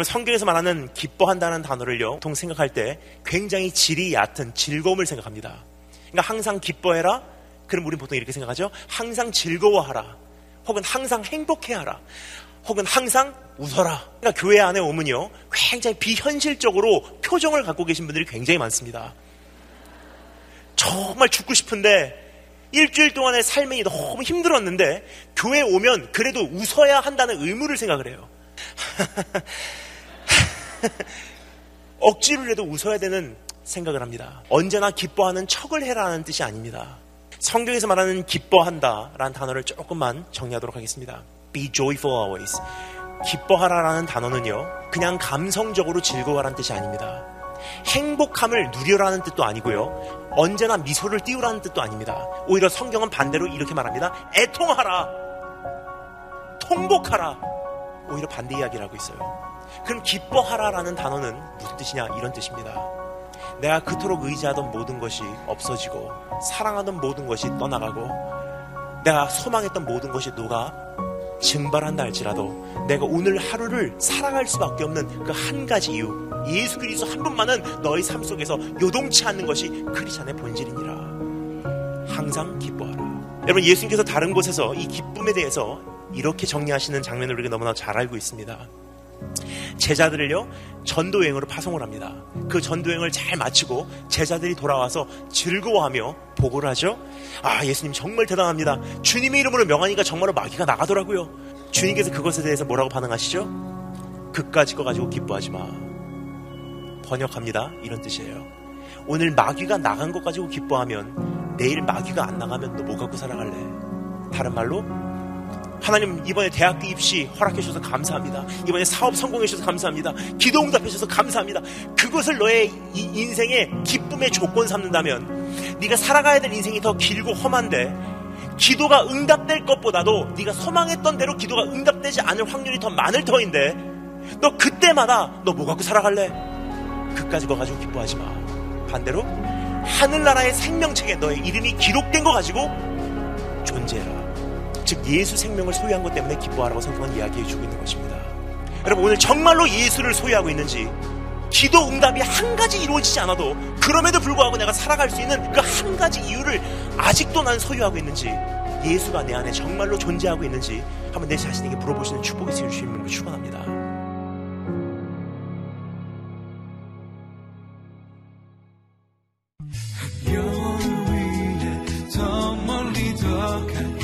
그러면 성경에서 말하는 기뻐한다는 단어를요, 보통 생각할 때 굉장히 질이 얕은 즐거움을 생각합니다. 그러니까 항상 기뻐해라. 그럼 우리는 보통 이렇게 생각하죠. 항상 즐거워하라. 혹은 항상 행복해하라. 혹은 항상 웃어라. 그러니까 교회 안에 오면요, 굉장히 비현실적으로 표정을 갖고 계신 분들이 굉장히 많습니다. 정말 죽고 싶은데 일주일 동안의 삶이 너무 힘들었는데 교회 오면 그래도 웃어야 한다는 의무를 생각을 해요. 억지로라도 웃어야 되는 생각을 합니다. 언제나 기뻐하는 척을 해라는 뜻이 아닙니다. 성경에서 말하는 기뻐한다라는 단어를 조금만 정리하도록 하겠습니다. Be joyful always. 기뻐하라라는 단어는요, 그냥 감성적으로 즐거워라는 뜻이 아닙니다. 행복함을 누려라는 뜻도 아니고요. 언제나 미소를 띄우라는 뜻도 아닙니다. 오히려 성경은 반대로 이렇게 말합니다. 애통하라. 통복하라. 오히려 반대 이야기를 하고 있어요. 그럼 기뻐하라라는 단어는 무슨 뜻이냐? 이런 뜻입니다. 내가 그토록 의지하던 모든 것이 없어지고 사랑하던 모든 것이 떠나가고 내가 소망했던 모든 것이 녹아 증발한다 할지라도 내가 오늘 하루를 살아갈 수밖에 없는 그 한 가지 이유 예수 그리스도 한 분만은 너의 삶 속에서 요동치 않는 것이 크리스천의 본질이니라 항상 기뻐하라 여러분 예수님께서 다른 곳에서 이 기쁨에 대해서 이렇게 정리하시는 장면을 우리가 너무나 잘 알고 있습니다 제자들을요 전도여행으로 파송을 합니다. 그 전도여행을 잘 마치고 제자들이 돌아와서 즐거워하며 보고를 하죠. 아 예수님 정말 대단합니다. 주님의 이름으로 명하니까 정말로 마귀가 나가더라고요. 주님께서 그것에 대해서 뭐라고 반응하시죠? 그까지 거 가지고 기뻐하지 마. 번역합니다. 이런 뜻이에요. 오늘 마귀가 나간 것 가지고 기뻐하면 내일 마귀가 안 나가면 너 뭐 갖고 살아갈래? 다른 말로 하나님 이번에 대학교 입시 허락해 주셔서 감사합니다. 이번에 사업 성공해 주셔서 감사합니다. 기도 응답해 주셔서 감사합니다. 그것을 너의 인생의 기쁨의 조건 삼는다면 네가 살아가야 될 인생이 더 길고 험한데 기도가 응답될 것보다도 네가 소망했던 대로 기도가 응답되지 않을 확률이 더 많을 터인데 너 그때마다 너 뭐 갖고 살아갈래? 그까지 거 가지고 기뻐하지 마. 반대로 하늘나라의 생명책에 너의 이름이 기록된 거 가지고 존재해라. 즉 예수 생명을 소유한 것 때문에 기뻐하라고 성경은 이야기해 주고 있는 것입니다. 여러분 오늘 정말로 예수를 소유하고 있는지 기도 응답이 한 가지 이루어지지 않아도 그럼에도 불구하고 내가 살아갈 수 있는 그 한 가지 이유를 아직도 난 소유하고 있는지 예수가 내 안에 정말로 존재하고 있는지 한번 내 자신에게 물어보시는 축복이 세우시는 분을 축원합니다. 더 멀리 더 가.